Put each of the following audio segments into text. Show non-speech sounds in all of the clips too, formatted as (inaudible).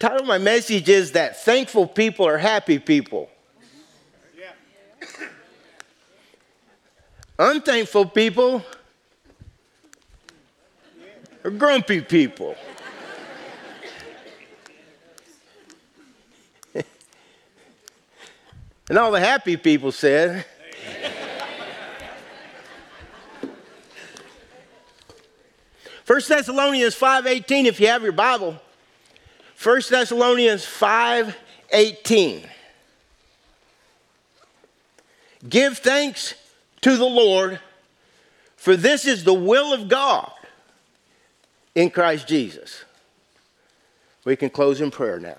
title of my message is that thankful people are happy people. Unthankful people are grumpy people. (laughs) and all the happy people said, (laughs) First Thessalonians 5:18 if you have your Bible. First Thessalonians 5:18. Give thanks to the Lord, for this is the will of God in Christ Jesus. We can close in prayer now.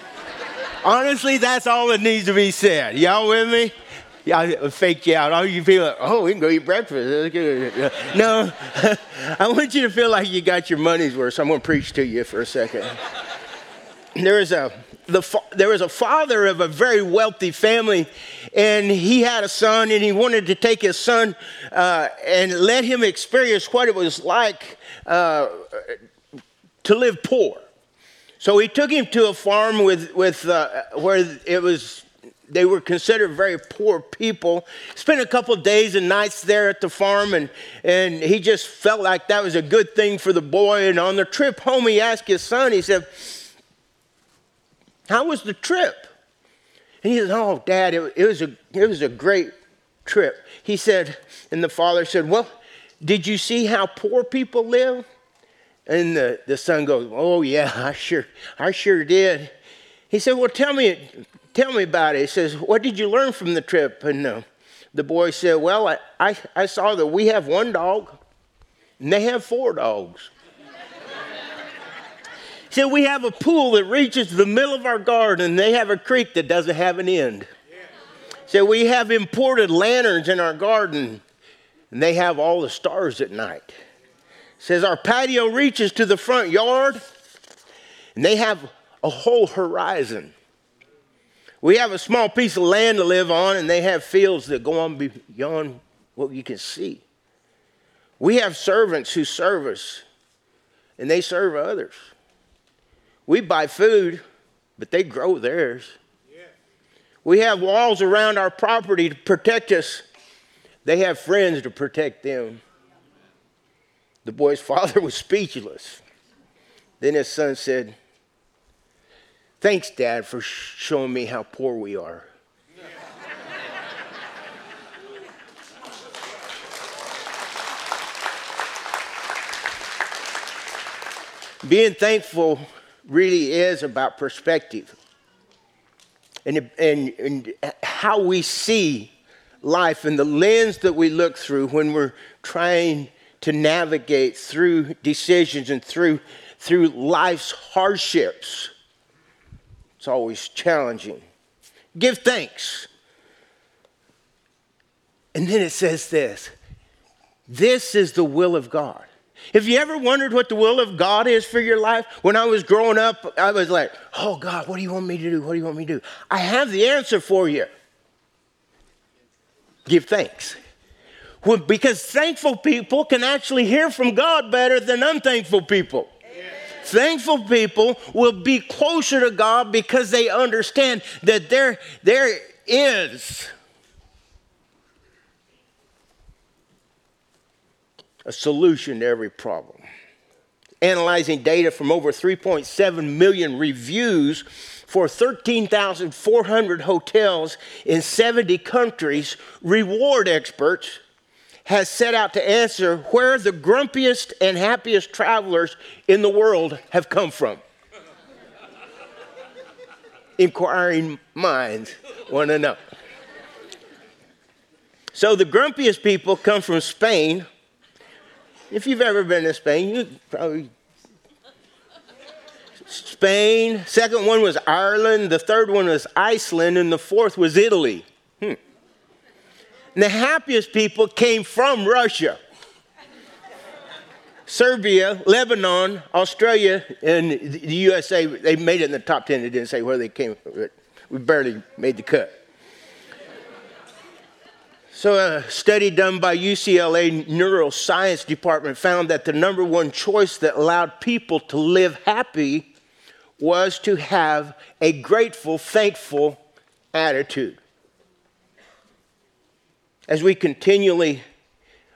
(laughs) Honestly, that's all that needs to be said. Y'all with me? Yeah, I fake you out. All you feel like, oh, we can go eat breakfast. No, (laughs) I want you to feel like you got your money's worth. So I'm going to preach to you for a second. There is a the, there was a father of a very wealthy family, and he had a son, and he wanted to take his son uh, and let him experience what it was like uh, to live poor. So he took him to a farm with, with uh, where it was they were considered very poor people. Spent a couple days and nights there at the farm, and, and he just felt like that was a good thing for the boy. And on the trip home, he asked his son, he said, How was the trip? And he said, Oh, Dad, it, it, was, a, it was a great trip. He said, and the father said, Well, did you see how poor people live? And the, the son goes, Oh, yeah, (laughs) I sure, I sure did. He said, Well, tell me, Tell me about it. He says, What did you learn from the trip? And uh, the boy said, Well, I, I, I saw that we have one dog and they have four dogs. he said, We have a pool that reaches the middle of our garden. and They have a creek that doesn't have an end. Said, We have imported lanterns in our garden and they have all the stars at night. Says, Our patio reaches to the front yard and they have a whole horizon. We have a small piece of land to live on, and they have fields that go on beyond what you can see. We have servants who serve us, and they serve others. We buy food, but they grow theirs. We have walls around our property to protect us. They have friends to protect them. The boy's (laughs) father was speechless. Then his son said, Thanks, Dad, for showing me how poor we are. Being thankful really is about perspective and, and, and how we see life and the lens that we look through when we're trying to navigate through decisions and through, through life's hardships. It's always challenging. Give thanks. And then it says this this is the will of God. Have you ever wondered what the will of God is for your life? When I was growing up, I was like, oh God, what do you want me to do? What do you want me to do? I have the answer for you. Give thanks. Well, because thankful people can actually hear from God better than unthankful people. Thankful people will be closer to God because they understand that there, there is a solution to every problem. Analyzing data from over 3.7 million reviews for 13,400 hotels in 70 countries, reward experts has set out to answer where the grumpiest and happiest travelers in the world have come from. Inquiring minds want to know. So the grumpiest people come from Spain. If you've ever been to Spain, you probably Spain. Second one was Ireland. The third one was Iceland, and the fourth was Italy. And the happiest people came from Russia. Serbia, Lebanon, Australia, and the USA, they made it in the top 10. They didn't say where they came from. We barely made the cut. So, a study done by UCLA Neuroscience Department found that the number one choice that allowed people to live happy was to have a grateful, thankful attitude. As we continually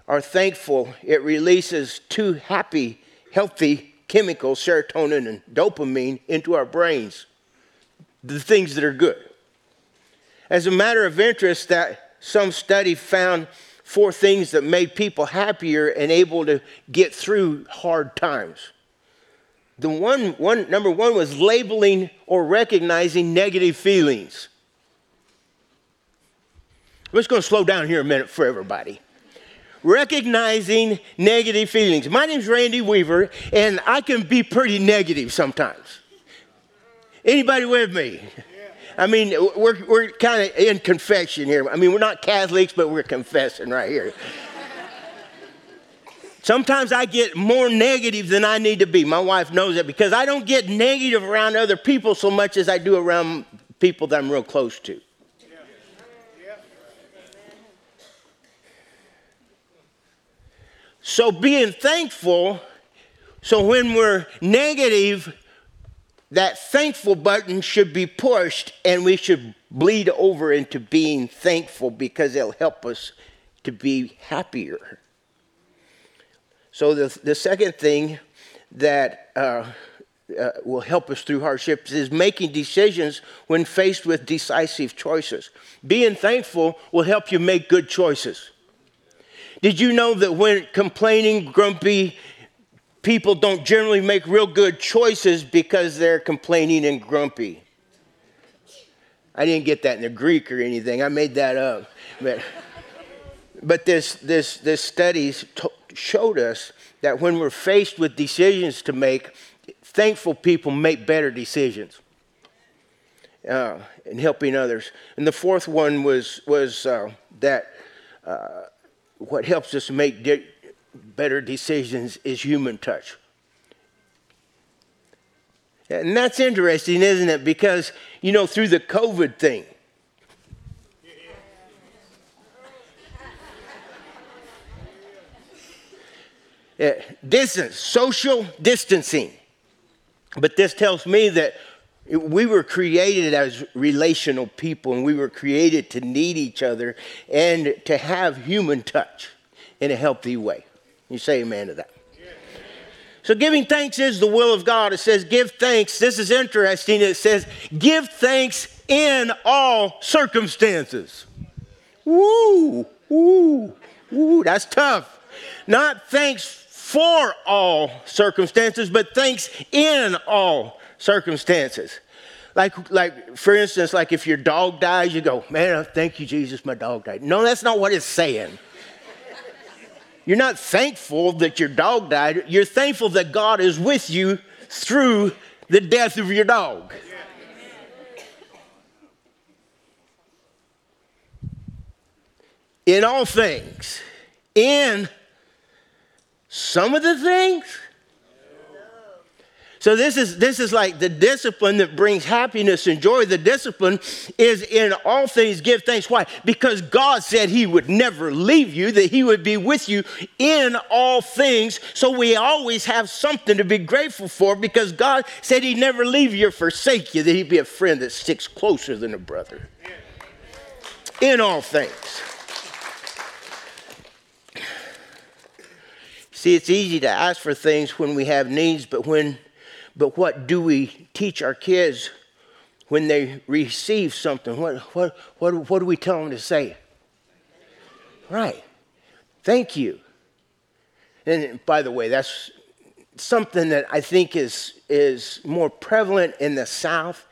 are thankful, it releases two happy, healthy chemicals, serotonin and dopamine, into our brains, the things that are good. As a matter of interest, that some study found four things that made people happier and able to get through hard times. The one, one number one was labeling or recognizing negative feelings. I'm just going to slow down here a minute for everybody. Recognizing negative feelings. My name is Randy Weaver, and I can be pretty negative sometimes. Anybody with me? I mean, we're, we're kind of in confession here. I mean, we're not Catholics, but we're confessing right here. Sometimes I get more negative than I need to be. My wife knows that because I don't get negative around other people so much as I do around people that I'm real close to. So being thankful, so when we're negative, that thankful button should be pushed and we should bleed over into being thankful because it'll help us to be happier. So, the, the second thing that uh, uh, will help us through hardships is making decisions when faced with decisive choices. Being thankful will help you make good choices. Did you know that when complaining, grumpy, people don't generally make real good choices because they're complaining and grumpy. I didn't get that in the Greek or anything. I made that up. But, but this, this, this study showed us that when we're faced with decisions to make, thankful people make better decisions uh, in helping others. And the fourth one was, was uh, that uh, what helps us make di- better decisions is human touch. And that's interesting, isn't it? Because, you know, through the COVID thing, uh, distance, social distancing. But this tells me that we were created as relational people and we were created to need each other and to have human touch in a healthy way. You say amen to that. So, giving thanks is the will of God. It says, give thanks. This is interesting. It says, give thanks in all circumstances. Woo, woo, woo. That's tough. Not thanks for all circumstances, but thanks in all circumstances. Like, like for instance, like if your dog dies, you go, man, thank you, Jesus, my dog died. No, that's not what it's saying. You're not thankful that your dog died. You're thankful that God is with you through the death of your dog. In all things, in some of the things, so this is this is like the discipline that brings happiness and joy. The discipline is in all things give thanks. Why? Because God said he would never leave you, that he would be with you in all things. So we always have something to be grateful for because God said he'd never leave you or forsake you, that he'd be a friend that sticks closer than a brother. In all things. See, it's easy to ask for things when we have needs, but when but what do we teach our kids when they receive something? What, what, what, what do we tell them to say? Right. Thank you. And by the way, that's something that I think is, is more prevalent in the South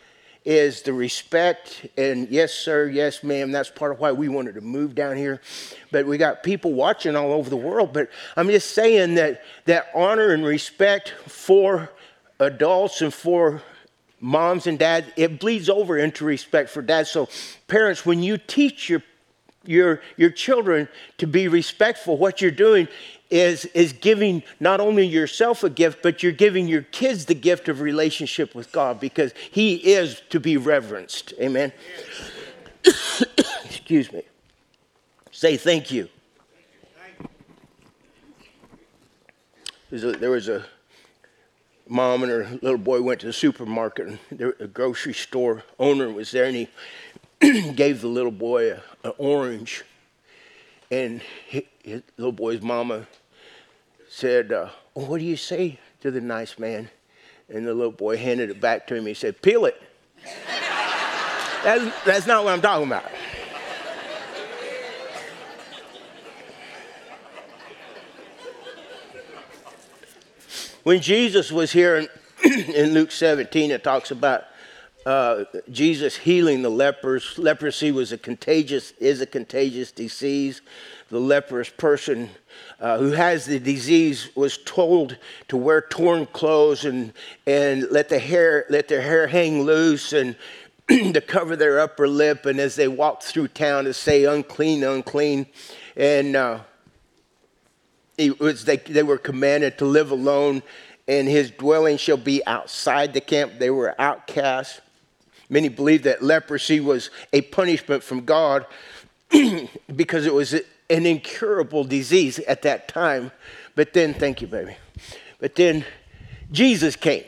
is the respect and yes sir yes ma'am that's part of why we wanted to move down here but we got people watching all over the world but i'm just saying that that honor and respect for adults and for moms and dads, it bleeds over into respect for dads. So, parents, when you teach your your, your children to be respectful, what you're doing is, is giving not only yourself a gift, but you're giving your kids the gift of relationship with God because He is to be reverenced. Amen. (coughs) Excuse me. Say thank you. There was a mom and her little boy went to the supermarket, and the grocery store owner was there, and he (clears throat) gave the little boy an orange. And his little boy's mama said, uh, well, What do you say to the nice man? And the little boy handed it back to him. He said, Peel it. (laughs) that's, that's not what I'm talking about. When Jesus was here in, (clears throat) in Luke 17, it talks about uh, Jesus healing the lepers. Leprosy was a contagious, is a contagious disease. The leprous person uh, who has the disease was told to wear torn clothes and, and let the hair let their hair hang loose and (clears throat) to cover their upper lip. And as they walked through town, to say unclean, unclean, and uh, it was they, they were commanded to live alone, and his dwelling shall be outside the camp. They were outcasts. Many believe that leprosy was a punishment from God (clears throat) because it was an incurable disease at that time. But then, thank you, baby. But then Jesus came.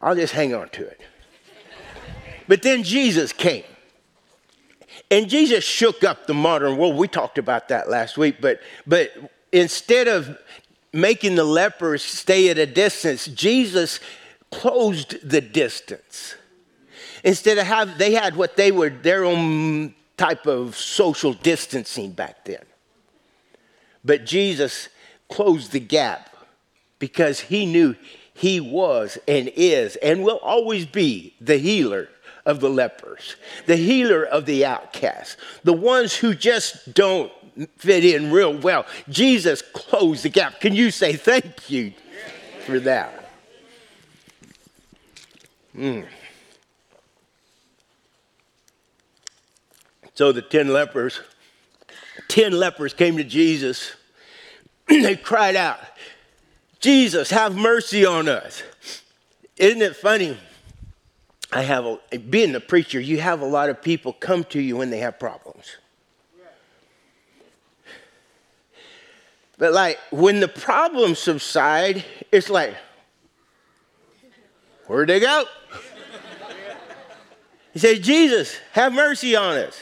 I'll just hang on to it. But then Jesus came. And Jesus shook up the modern world. We talked about that last week, but but instead of making the lepers stay at a distance, Jesus closed the distance. Instead of have they had what they were their own type of social distancing back then. But Jesus closed the gap because he knew he was and is and will always be the healer of the lepers, the healer of the outcasts, the ones who just don't fit in real well. Jesus closed the gap. Can you say thank you for that? Mm. So the 10 lepers, 10 lepers came to Jesus. (clears throat) they cried out, Jesus, have mercy on us. Isn't it funny? I have a, being a preacher, you have a lot of people come to you when they have problems. But like when the problems subside, it's like, where'd they go? He said, Jesus, have mercy on us.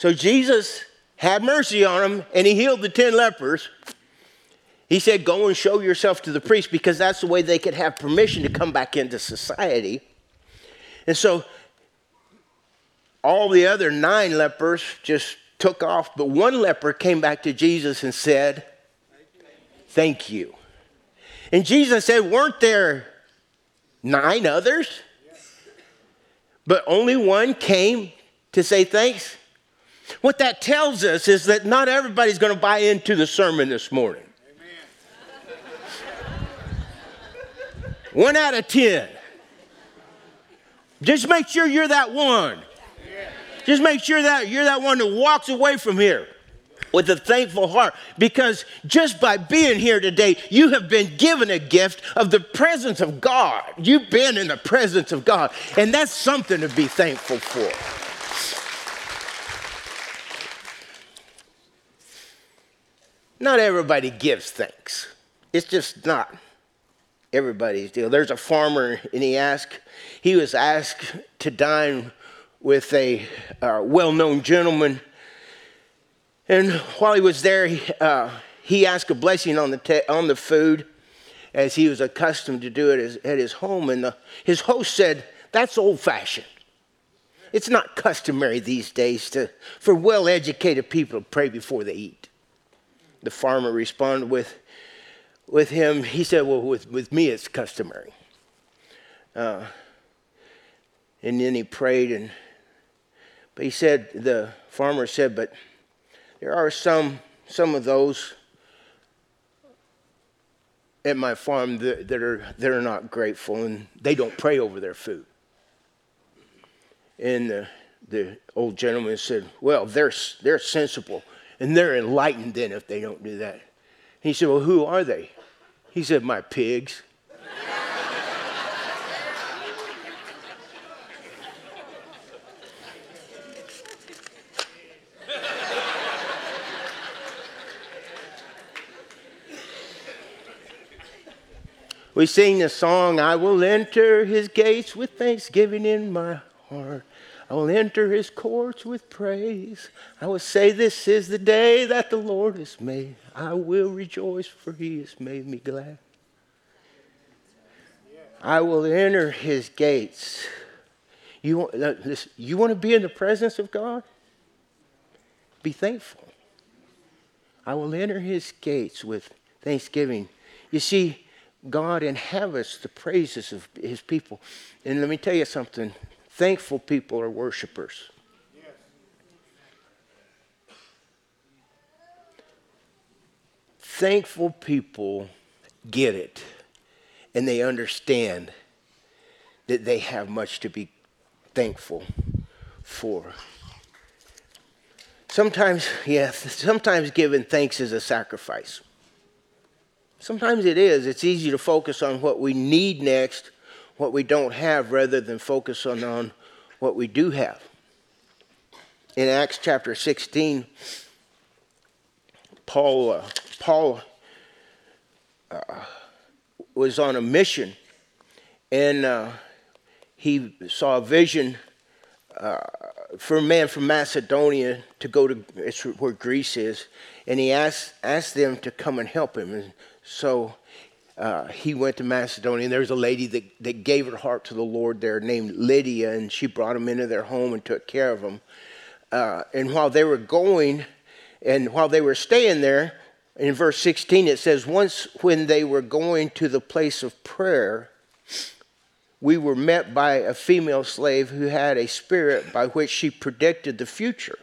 So Jesus had mercy on him and he healed the 10 lepers. He said, Go and show yourself to the priest because that's the way they could have permission to come back into society. And so all the other nine lepers just took off, but one leper came back to Jesus and said, Thank you. And Jesus said, Weren't there nine others? But only one came to say thanks. What that tells us is that not everybody's going to buy into the sermon this morning. One out of ten. Just make sure you're that one. Just make sure that you're that one that walks away from here with a thankful heart because just by being here today, you have been given a gift of the presence of God. You've been in the presence of God, and that's something to be thankful for. Not everybody gives thanks. It's just not everybody's deal. There's a farmer, and he asked, he was asked to dine with a uh, well known gentleman and while he was there, he, uh, he asked a blessing on the, te- on the food as he was accustomed to do it as, at his home. And the, his host said, That's old fashioned. It's not customary these days to, for well educated people to pray before they eat. The farmer responded with, with him, he said, Well, with, with me it's customary. Uh, and then he prayed, and but he said, the farmer said, But there are some, some of those at my farm that, that, are, that are not grateful and they don't pray over their food. And the, the old gentleman said, Well, they're, they're sensible and they're enlightened then if they don't do that. he said, Well, who are they? He said, My pigs. We sing the song, I will enter his gates with thanksgiving in my heart. I will enter his courts with praise. I will say, This is the day that the Lord has made. I will rejoice, for he has made me glad. I will enter his gates. You want, listen, you want to be in the presence of God? Be thankful. I will enter his gates with thanksgiving. You see, God inhabits the praises of his people. And let me tell you something thankful people are worshipers. Thankful people get it and they understand that they have much to be thankful for. Sometimes, yes, sometimes giving thanks is a sacrifice. Sometimes it is. It's easy to focus on what we need next, what we don't have, rather than focus on, on what we do have. In Acts chapter 16, Paul, uh, Paul uh, was on a mission and uh, he saw a vision uh, for a man from Macedonia to go to it's where Greece is, and he asked asked them to come and help him. And so uh, he went to Macedonia, and there was a lady that, that gave her heart to the Lord there named Lydia, and she brought him into their home and took care of him. Uh, and while they were going, and while they were staying there, in verse 16 it says, Once when they were going to the place of prayer, we were met by a female slave who had a spirit by which she predicted the future.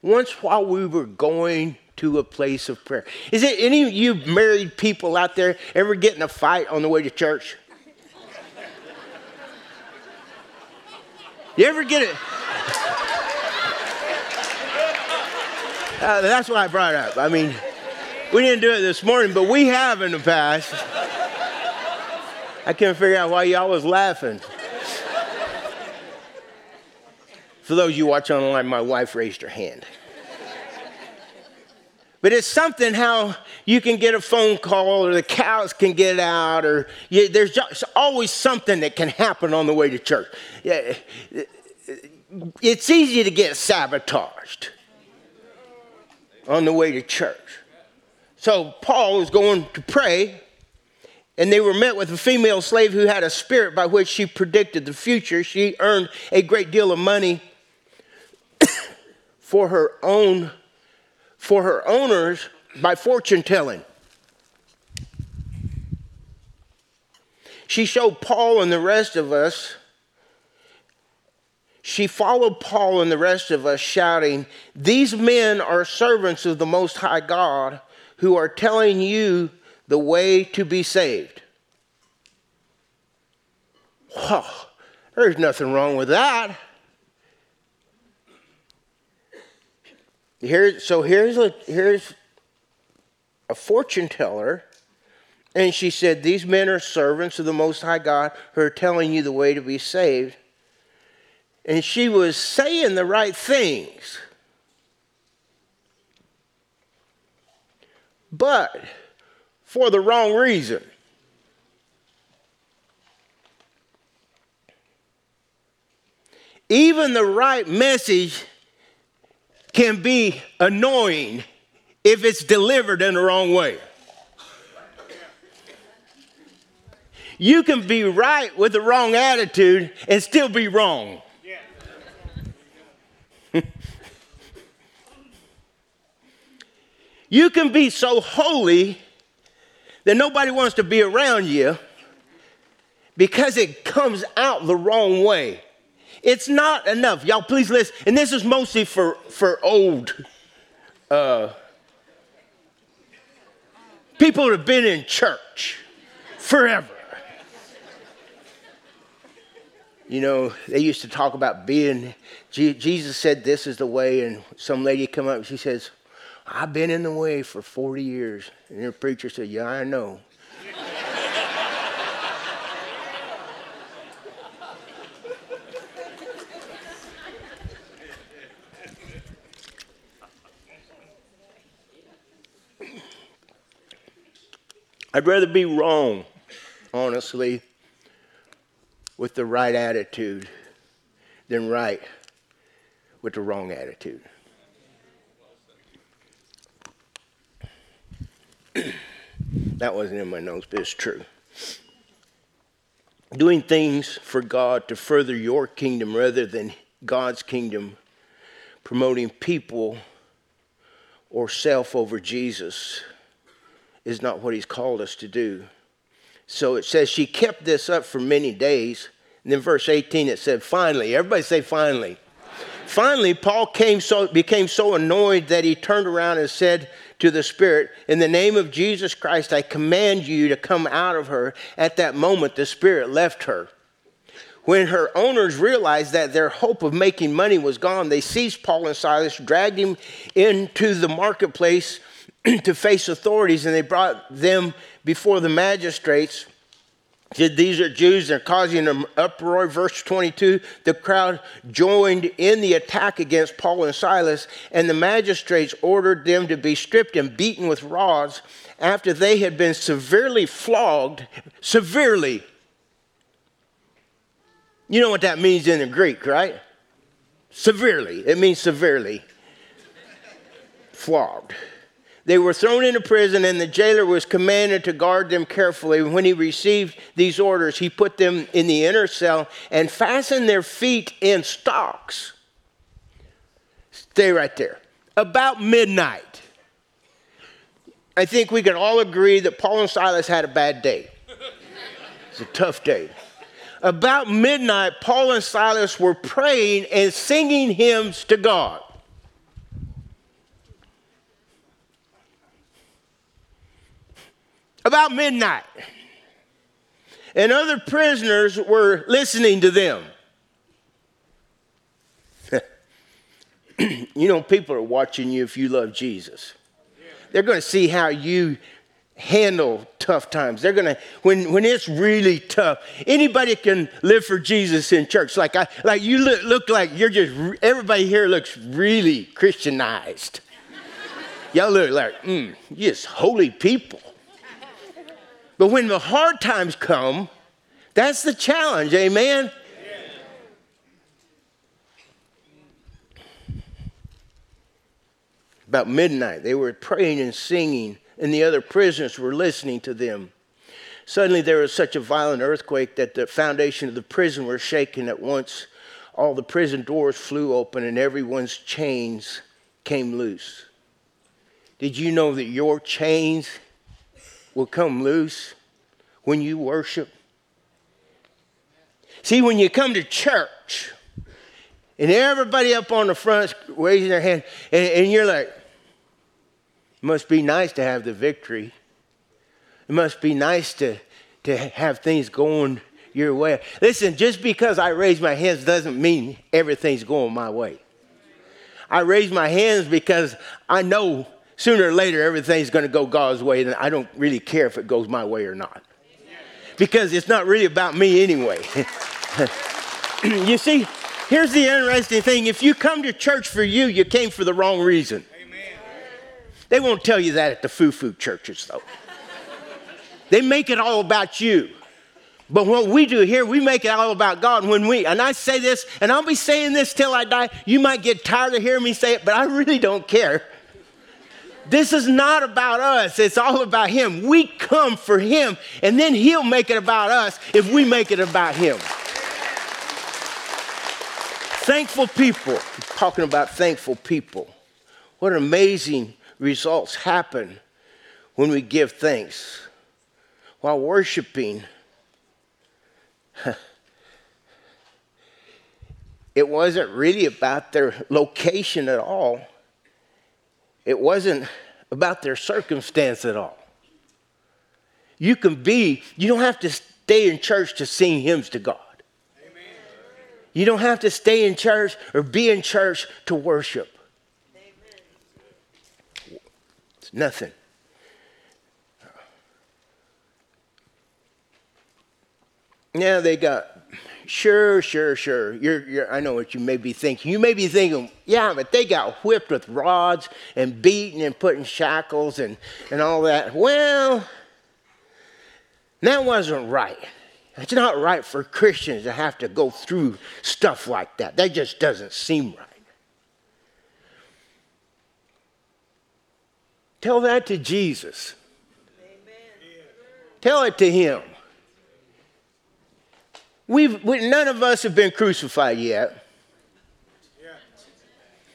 Once while we were going to a place of prayer. Is it any of you married people out there ever get in a fight on the way to church? You ever get it? Uh, that's why I brought up. I mean, we didn't do it this morning, but we have in the past. I can't figure out why y'all was laughing. For those of you watching online, my wife raised her hand. But it's something how you can get a phone call or the cows can get out or you, there's just always something that can happen on the way to church. It's easy to get sabotaged on the way to church. So Paul was going to pray and they were met with a female slave who had a spirit by which she predicted the future. She earned a great deal of money (coughs) for her own for her owners by fortune telling. She showed Paul and the rest of us. She followed Paul and the rest of us, shouting, These men are servants of the Most High God who are telling you the way to be saved. Wow, there's nothing wrong with that. Here, so here's a, here's a fortune teller, and she said, These men are servants of the Most High God who are telling you the way to be saved. And she was saying the right things. But for the wrong reason. Even the right message can be annoying if it's delivered in the wrong way. You can be right with the wrong attitude and still be wrong. (laughs) you can be so holy that nobody wants to be around you because it comes out the wrong way. It's not enough. Y'all, please listen. And this is mostly for, for old uh, people that have been in church forever. You know, they used to talk about being, Jesus said this is the way, and some lady come up and she says, I've been in the way for 40 years. And the preacher said, Yeah, I know. I'd rather be wrong honestly, with the right attitude than right with the wrong attitude. (clears throat) that wasn't in my notes, but it's true. Doing things for God to further your kingdom rather than God's kingdom, promoting people or self over Jesus is not what He's called us to do. So it says she kept this up for many days. And then verse 18 it said, finally, everybody say finally. Finally, Paul came so, became so annoyed that he turned around and said to the Spirit, In the name of Jesus Christ, I command you to come out of her. At that moment, the Spirit left her. When her owners realized that their hope of making money was gone, they seized Paul and Silas, dragged him into the marketplace (clears throat) to face authorities, and they brought them before the magistrates said these are Jews, they're causing an uproar. Verse 22 the crowd joined in the attack against Paul and Silas, and the magistrates ordered them to be stripped and beaten with rods after they had been severely flogged. Severely. You know what that means in the Greek, right? Severely. It means severely. Flogged. They were thrown into prison, and the jailer was commanded to guard them carefully. When he received these orders, he put them in the inner cell and fastened their feet in stocks. Stay right there. About midnight. I think we can all agree that Paul and Silas had a bad day. It's a tough day. About midnight, Paul and Silas were praying and singing hymns to God. About midnight. And other prisoners were listening to them. (laughs) you know, people are watching you if you love Jesus. They're going to see how you handle tough times. They're going to, when, when it's really tough, anybody can live for Jesus in church. Like, I, like you look, look like you're just, everybody here looks really Christianized. Y'all look like, mm, just holy people. But when the hard times come, that's the challenge, amen? About midnight, they were praying and singing, and the other prisoners were listening to them. Suddenly, there was such a violent earthquake that the foundation of the prison was shaken at once. All the prison doors flew open, and everyone's chains came loose. Did you know that your chains will come loose when you worship. See, when you come to church and everybody up on the front raising their hand, and, and you're like, must be nice to have the victory. It must be nice to, to have things going your way. Listen, just because I raise my hands doesn't mean everything's going my way. I raise my hands because I know sooner or later everything's going to go God's way, and I don't really care if it goes my way or not. Because it's not really about me anyway. (laughs) you see, here's the interesting thing if you come to church for you, you came for the wrong reason. Amen. They won't tell you that at the foo foo churches, though. they make it all about you. But what we do here, we make it all about God. When we, and I say this, and I'll be saying this till I die, you might get tired of hearing me say it, but I really don't care. This is not about us, it's all about Him. We come for Him, and then He'll make it about us if we make it about Him. Thankful people, talking about thankful people. What amazing results happen when we give thanks. While worshiping, (laughs) it wasn't really about their location at all it wasn't about their circumstance at all. You can be, you don't have to stay in church to sing hymns to God. Amen. You don't have to stay in church or be in church to worship. Amen. It's nothing. Now they got Sure, sure, sure. You're, you're, I know what you may be thinking. You may be thinking, yeah, but they got whipped with rods and beaten and put in shackles and, and all that. Well, that wasn't right. It's not right for Christians to have to go through stuff like that. That just doesn't seem right. Tell that to Jesus. Amen. Tell it to him. We've, we, none of us have been crucified yet.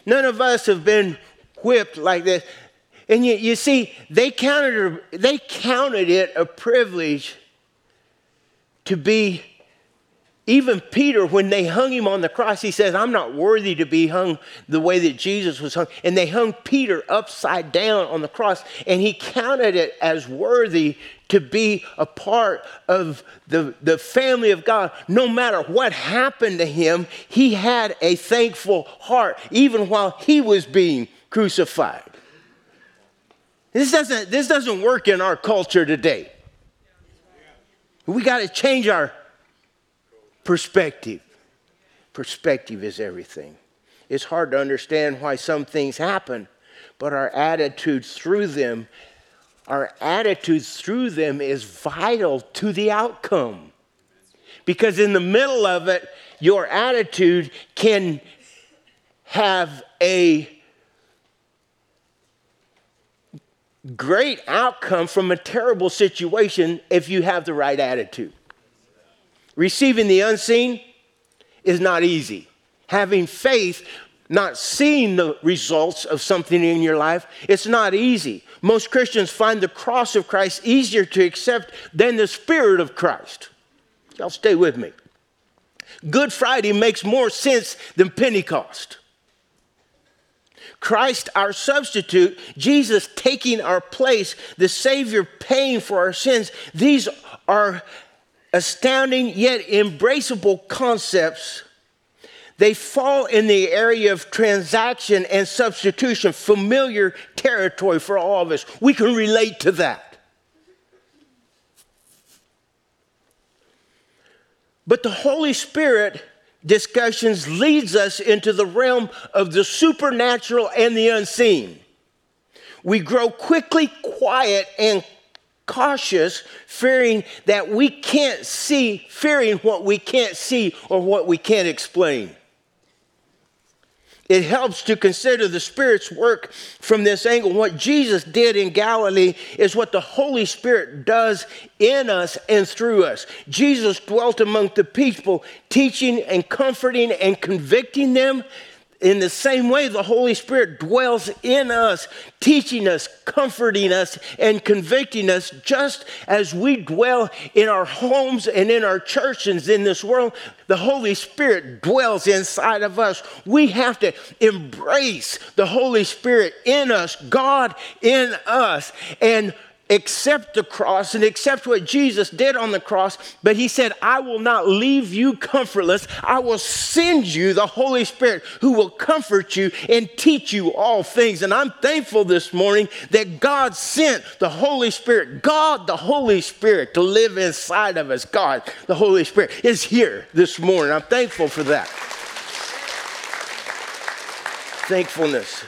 None of us have been whipped like this. And you, you see, they counted, they counted it a privilege to be even Peter, when they hung him on the cross, he says, I'm not worthy to be hung the way that Jesus was hung. And they hung Peter upside down on the cross, and he counted it as worthy to be a part of the, the family of God. No matter what happened to him, he had a thankful heart, even while he was being crucified. This doesn't, this doesn't work in our culture today. We got to change our perspective. Perspective is everything. It's hard to understand why some things happen, but our attitude through them, our attitude through them is vital to the outcome. Because in the middle of it, your attitude can have a great outcome from a terrible situation if you have the right attitude. Receiving the unseen is not easy. Having faith, not seeing the results of something in your life, it's not easy. Most Christians find the cross of Christ easier to accept than the Spirit of Christ. Y'all stay with me. Good Friday makes more sense than Pentecost. Christ, our substitute, Jesus taking our place, the Savior paying for our sins, these are astounding yet embraceable concepts. They fall in the area of transaction and substitution, familiar territory for all of us. We can relate to that. But the Holy Spirit discussions leads us into the realm of the supernatural and the unseen. We grow quickly quiet and cautious, fearing that we can't see, fearing what we can't see or what we can't explain. It helps to consider the Spirit's work from this angle. What Jesus did in Galilee is what the Holy Spirit does in us and through us. Jesus dwelt among the people, teaching and comforting and convicting them in the same way, the Holy Spirit dwells in us, teaching us, comforting us, and convicting us, just as we dwell in our homes and in our churches in this world. The Holy Spirit dwells inside of us. We have to embrace the Holy Spirit in us, God in us, and accept the cross and accept what Jesus did on the cross, but he said, I will not leave you comfortless. I will send you the Holy Spirit who will comfort you and teach you all things. And I'm thankful this morning that God sent the Holy Spirit, God, the Holy Spirit, to live inside of us. God, the Holy Spirit, is here this morning. I'm thankful for that. Thankfulness.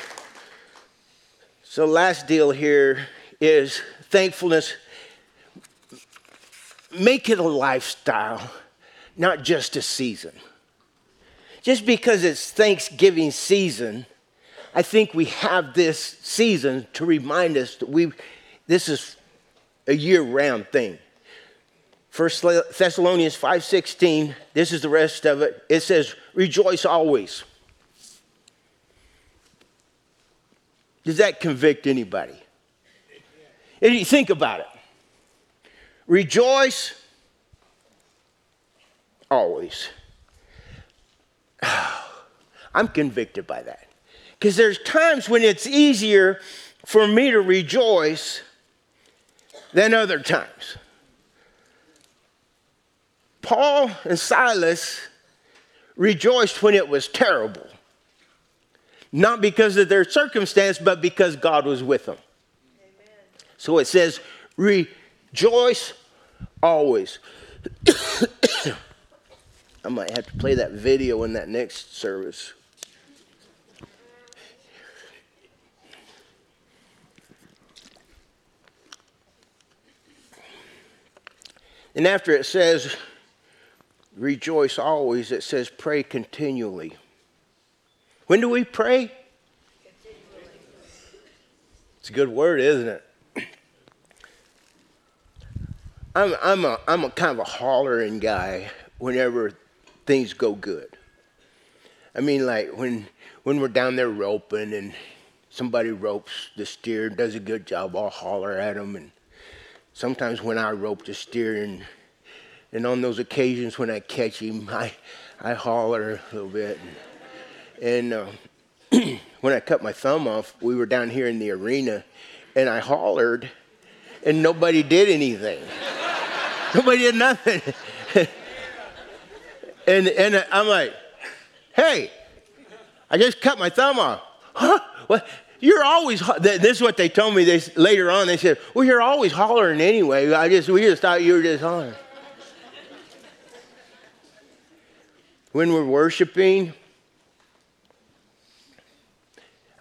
So, last deal here is thankfulness, make it a lifestyle, not just a season. Just because it's Thanksgiving season, I think we have this season to remind us that we this is a year-round thing. First Thessalonians 5:16, this is the rest of it. It says, "Rejoice always." Does that convict anybody? And you think about it. Rejoice always. (sighs) I'm convicted by that. Because there's times when it's easier for me to rejoice than other times. Paul and Silas rejoiced when it was terrible. Not because of their circumstance, but because God was with them. So it says, rejoice always. (coughs) I might have to play that video in that next service. And after it says, rejoice always, it says, pray continually. When do we pray? It's a good word, isn't it? I'm, I'm, a, I'm a kind of a hollering guy whenever things go good. I mean, like when, when we're down there roping and somebody ropes the steer, and does a good job, I'll holler at them. And sometimes when I rope the steer and, and on those occasions when I catch him, I, I holler a little bit. And, and uh, (clears throat) when I cut my thumb off, we were down here in the arena and I hollered and nobody did anything. Nobody did nothing. (laughs) and, and I'm like, hey, I just cut my thumb off. Huh? What? You're always, this is what they told me they, later on. They said, well, you're always hollering anyway. I just, we just thought you were just hollering. when we're worshiping,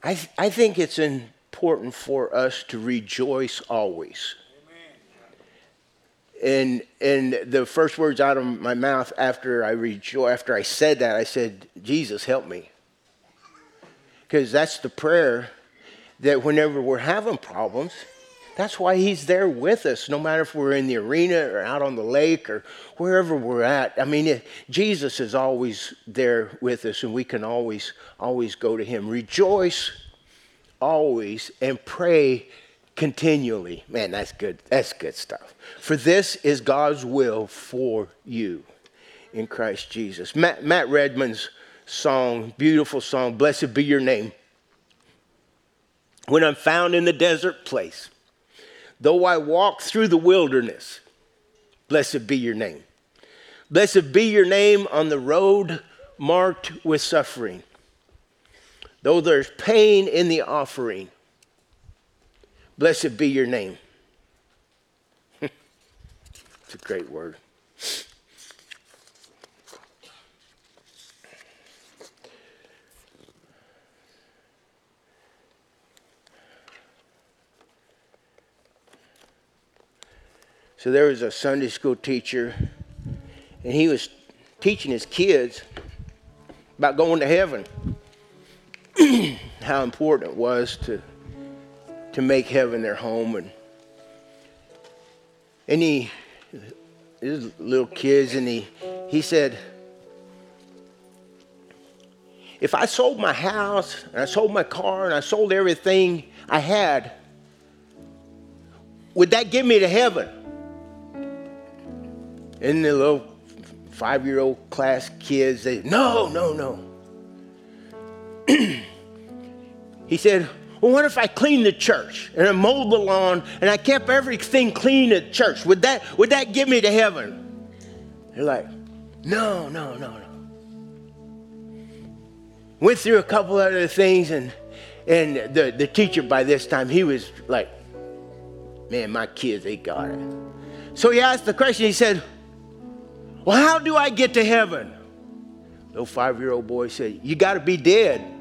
I, th- I think it's important for us to rejoice always. And, and the first words out of my mouth after I rejoice, after I said that, I said, Jesus, help me. Because that's the prayer that whenever we're having problems, that's why he's there with us, no matter if we're in the arena or out on the lake or wherever we're at. I mean, it, Jesus is always there with us, and we can always, always go to him. Rejoice always and pray continually. Man, that's good. That's good stuff. For this is God's will for you in Christ Jesus. Matt, Matt Redman's song, beautiful song, Blessed Be Your Name. When I'm found in the desert place, though I walk through the wilderness, blessed be your name. Blessed be your name on the road marked with suffering. Though there's pain in the offering, blessed be your name. (laughs) it's a great word. So there was a Sunday school teacher, and he was teaching his kids about going to heaven. (clears throat) how important it was to to make heaven their home and he his little kids and he he said if I sold my house and I sold my car and I sold everything I had, would that get me to heaven? And the little five year old class kids, they, no, no, no. (clears throat) he said, Well, what if I cleaned the church and I mowed the lawn and I kept everything clean at church? Would that, would that get me to heaven? They're like, No, no, no, no. Went through a couple other things, and, and the, the teacher by this time, he was like, Man, my kids, they got it. So he asked the question, he said, Well, how do I get to heaven? Little five year old boy said, You got to be dead.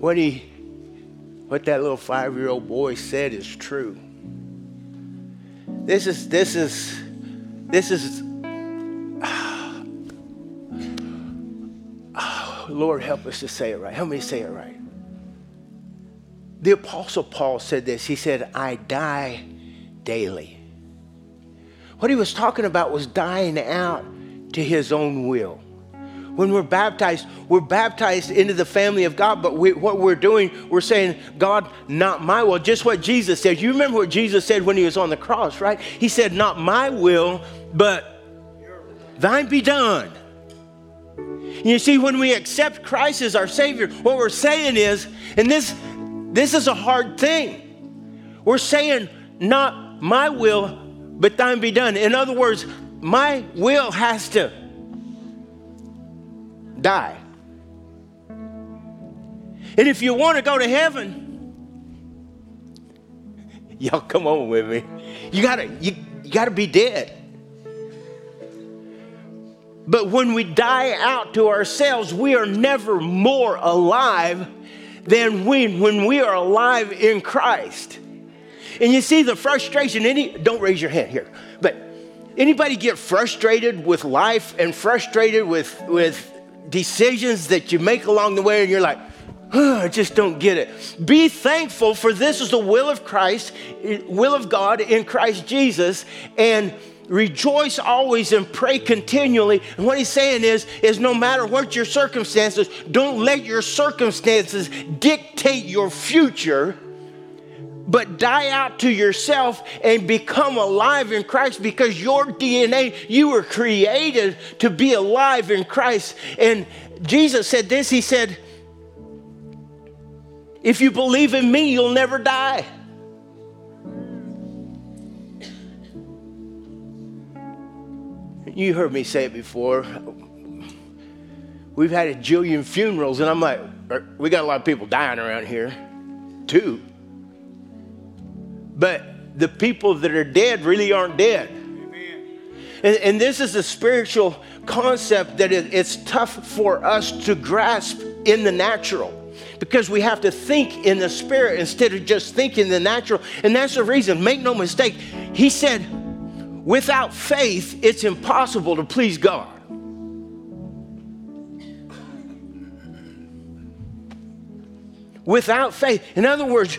What he what that little five-year-old boy said is true. This is this is this is oh, (sighs) (sighs) Lord help us to say it right. Help me say it right. The apostle Paul said this. He said, I die daily. What he was talking about was dying out to his own will. When we're baptized, we're baptized into the family of God, but we, what we're doing, we're saying, God, not my will. Just what Jesus said. You remember what Jesus said when he was on the cross, right? He said, Not my will, but thine be done. You see, when we accept Christ as our Savior, what we're saying is, and this, this is a hard thing, we're saying, Not my will, but thine be done. In other words, my will has to die. And if you want to go to heaven, y'all come on with me. You gotta, you, you gotta be dead. But when we die out to ourselves, we are never more alive than when, when we are alive in Christ. And you see the frustration, any don't raise your hand here, but anybody get frustrated with life and frustrated with, with decisions that you make along the way, and you're like, oh, I just don't get it. Be thankful for this is the will of Christ, eh, will of God in Christ Jesus, and rejoice always and pray continually. And what he's saying is, is no matter what your circumstances, don't let your circumstances dictate your future but die out to yourself and become alive in Christ because your DNA, you were created to be alive in Christ. And Jesus said this He said, If you believe in me, you'll never die. You heard me say it before. We've had a jillion funerals, and I'm like, er, we got a lot of people dying around here, too. But the people that are dead really aren't dead. And, and, this is a spiritual concept that it, it's tough for us to grasp in the natural because we have to think in the spirit instead of just thinking the natural. And that's the reason, make no mistake, he said, without faith, it's impossible to please God. Without faith. In other words,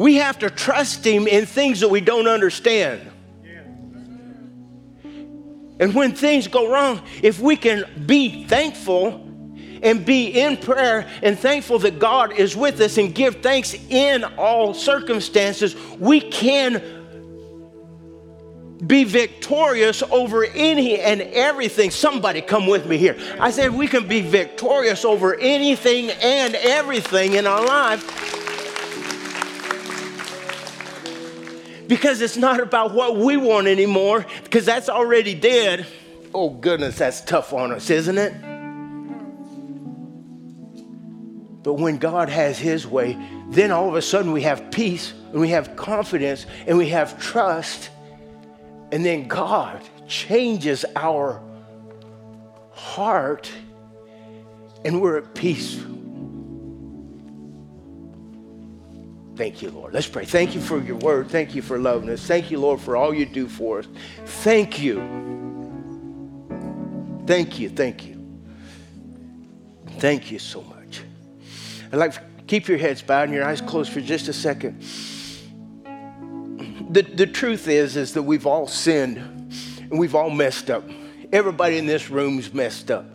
we have to trust Him in things that we don't understand. And when things go wrong, if we can be thankful and be in prayer and thankful that God is with us and give thanks in all circumstances, we can be victorious over any and everything. Somebody come with me here. I said we can be victorious over anything and everything in our life because it's not about what we want anymore, because that's already dead. Oh, goodness, that's tough on us, isn't it? But when God has His way, then all of a sudden we have peace and we have confidence and we have trust. And then God changes our heart and we're at peace Thank you, Lord. Let's pray. Thank you for your word. Thank you for loving us. Thank you, Lord, for all you do for us. Thank you. Thank you. Thank you. Thank you so much. I'd like to keep your heads bowed and your eyes closed for just a second. The, the truth is, is that we've all sinned and we've all messed up. Everybody in this room's messed up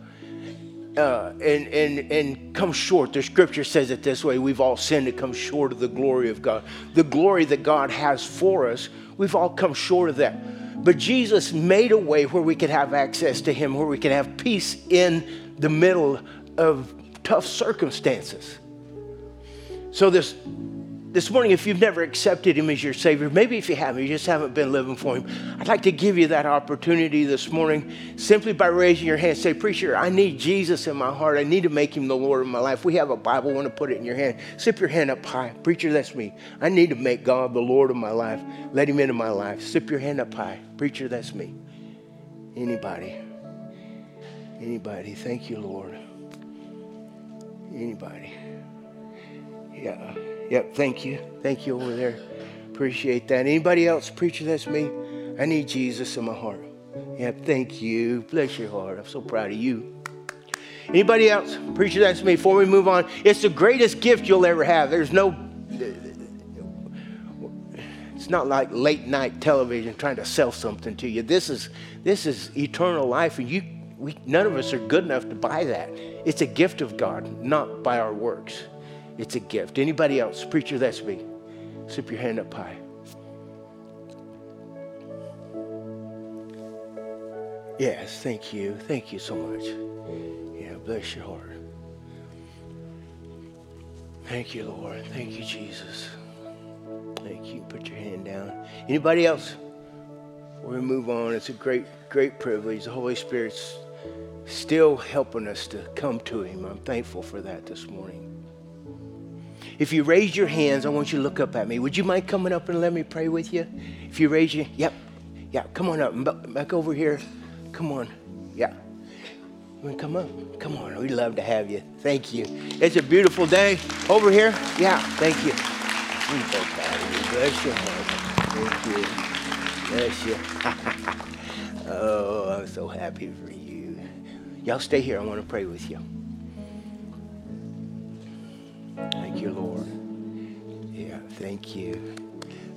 uh, and, and, and come short. The scripture says it this way we've all sinned and come short of the glory of God. The glory that God has for us, we've all come short of that. But Jesus made a way where we could have access to Him, where we could have peace in the middle of tough circumstances. So, this this morning, if you've never accepted Him as your Savior, maybe if you haven't, you just haven't been living for Him, I'd like to give you that opportunity this morning simply by raising your hand. Say, Preacher, I need Jesus in my heart. I need to make Him the Lord of my life. We have a Bible, I want to put it in your hand. Slip your hand up high. Preacher, that's me. I need to make God the Lord of my life. Let Him into my life. Slip your hand up high. Preacher, that's me. Anybody? Anybody? Thank you, Lord. Anybody? Yeah. Yep, thank you. Thank you over there. Appreciate that. Anybody else, preacher, that's me? I need Jesus in my heart. Yep, thank you. Bless your heart. I'm so proud of you. Anybody else? Preacher, that's me. Before we move on, it's the greatest gift you'll ever have. There's no, it's not like late night television trying to sell something to you. This is, this is eternal life, and you, we, none of us are good enough to buy that. It's a gift of God, not by our works. It's a gift. Anybody else? Preacher, that's me. Slip your hand up high. Yes, thank you. Thank you so much. Yeah, bless your heart. Thank you, Lord. Thank you, Jesus. Thank you. Put your hand down. Anybody else? To move on. It's a great, great privilege. The Holy Spirit's still helping us to come to Him. I'm thankful for that this morning. If you raise your hands, I want you to look up at me. Would you mind coming up and let me pray with you? If you raise your, yep, yeah, come on up, back over here. Come on, yeah. Come up, come on. We'd love to have you. Thank you. It's a beautiful day over here. Yeah, thank you. Bless your heart. Thank you. Bless you. (laughs) oh, I'm so happy for you. Y'all stay here. I want to pray with you. Thank you, Lord. Yeah, thank you.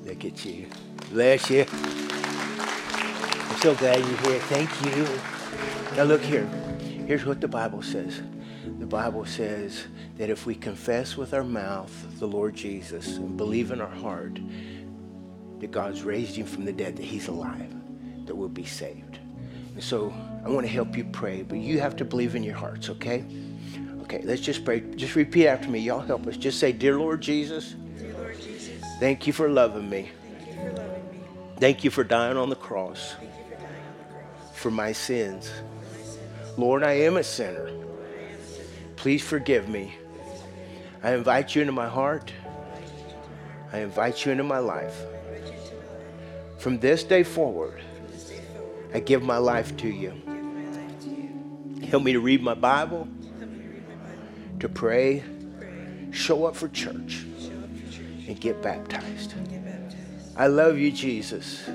Look at you. Bless you. I'm so glad you're here. Thank you. Now, look here. Here's what the Bible says the Bible says that if we confess with our mouth the Lord Jesus and believe in our heart that God's raised him from the dead, that he's alive, that we'll be saved. And so I want to help you pray, but you have to believe in your hearts, okay? Okay, let's just pray. Just repeat after me. Y'all help us. Just say, Dear Lord Jesus, Dear Lord Jesus thank you for loving me. thank you for loving me. Thank you for dying on the cross Thank you for dying on the cross for my sins. for my sins. Lord, I am a sinner. Lord, am a sinner. Please forgive me. I invite you into my heart. I invite you into my life. I invite you to my life. From this day forward, From this day forward, I give my life to you. give my life to you. Help me to read my Bible, Help me to read my Bible, to pray, show up for church, and get baptized. I love you, Jesus.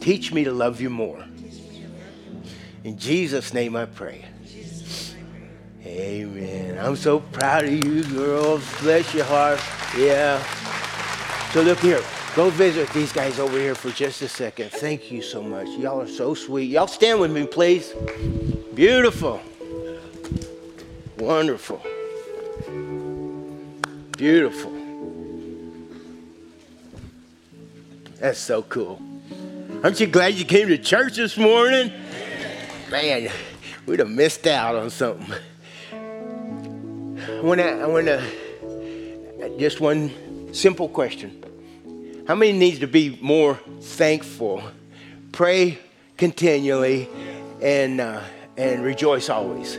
Teach me to love you more. In Jesus' name I pray. Amen. I'm so proud of you, girls. Bless your heart. Yeah. So look here. Go visit these guys over here for just a second. Thank you so much. Y'all are so sweet. Y'all stand with me, please. Beautiful. Wonderful. Beautiful. That's so cool. Aren't you glad you came to church this morning? Man, we'd have missed out on something. I want to, just one simple question. How many needs to be more thankful? Pray continually and, uh, and rejoice always.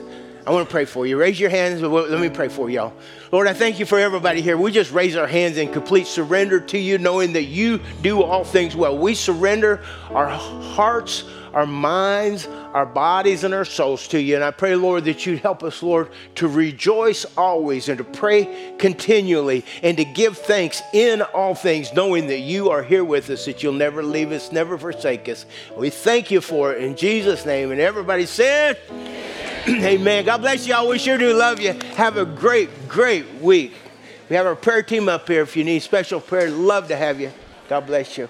I want to pray for you. Raise your hands. Let me pray for y'all. Lord, I thank you for everybody here. We just raise our hands in complete surrender to you, knowing that you do all things well. We surrender our hearts, our minds, our bodies, and our souls to you. And I pray, Lord, that you'd help us, Lord, to rejoice always and to pray continually and to give thanks in all things, knowing that you are here with us, that you'll never leave us, never forsake us. We thank you for it in Jesus' name. And everybody said, (clears throat) Amen. God bless you all. We sure do love you. Have a great, great week. We have our prayer team up here if you need special prayer. Love to have you. God bless you.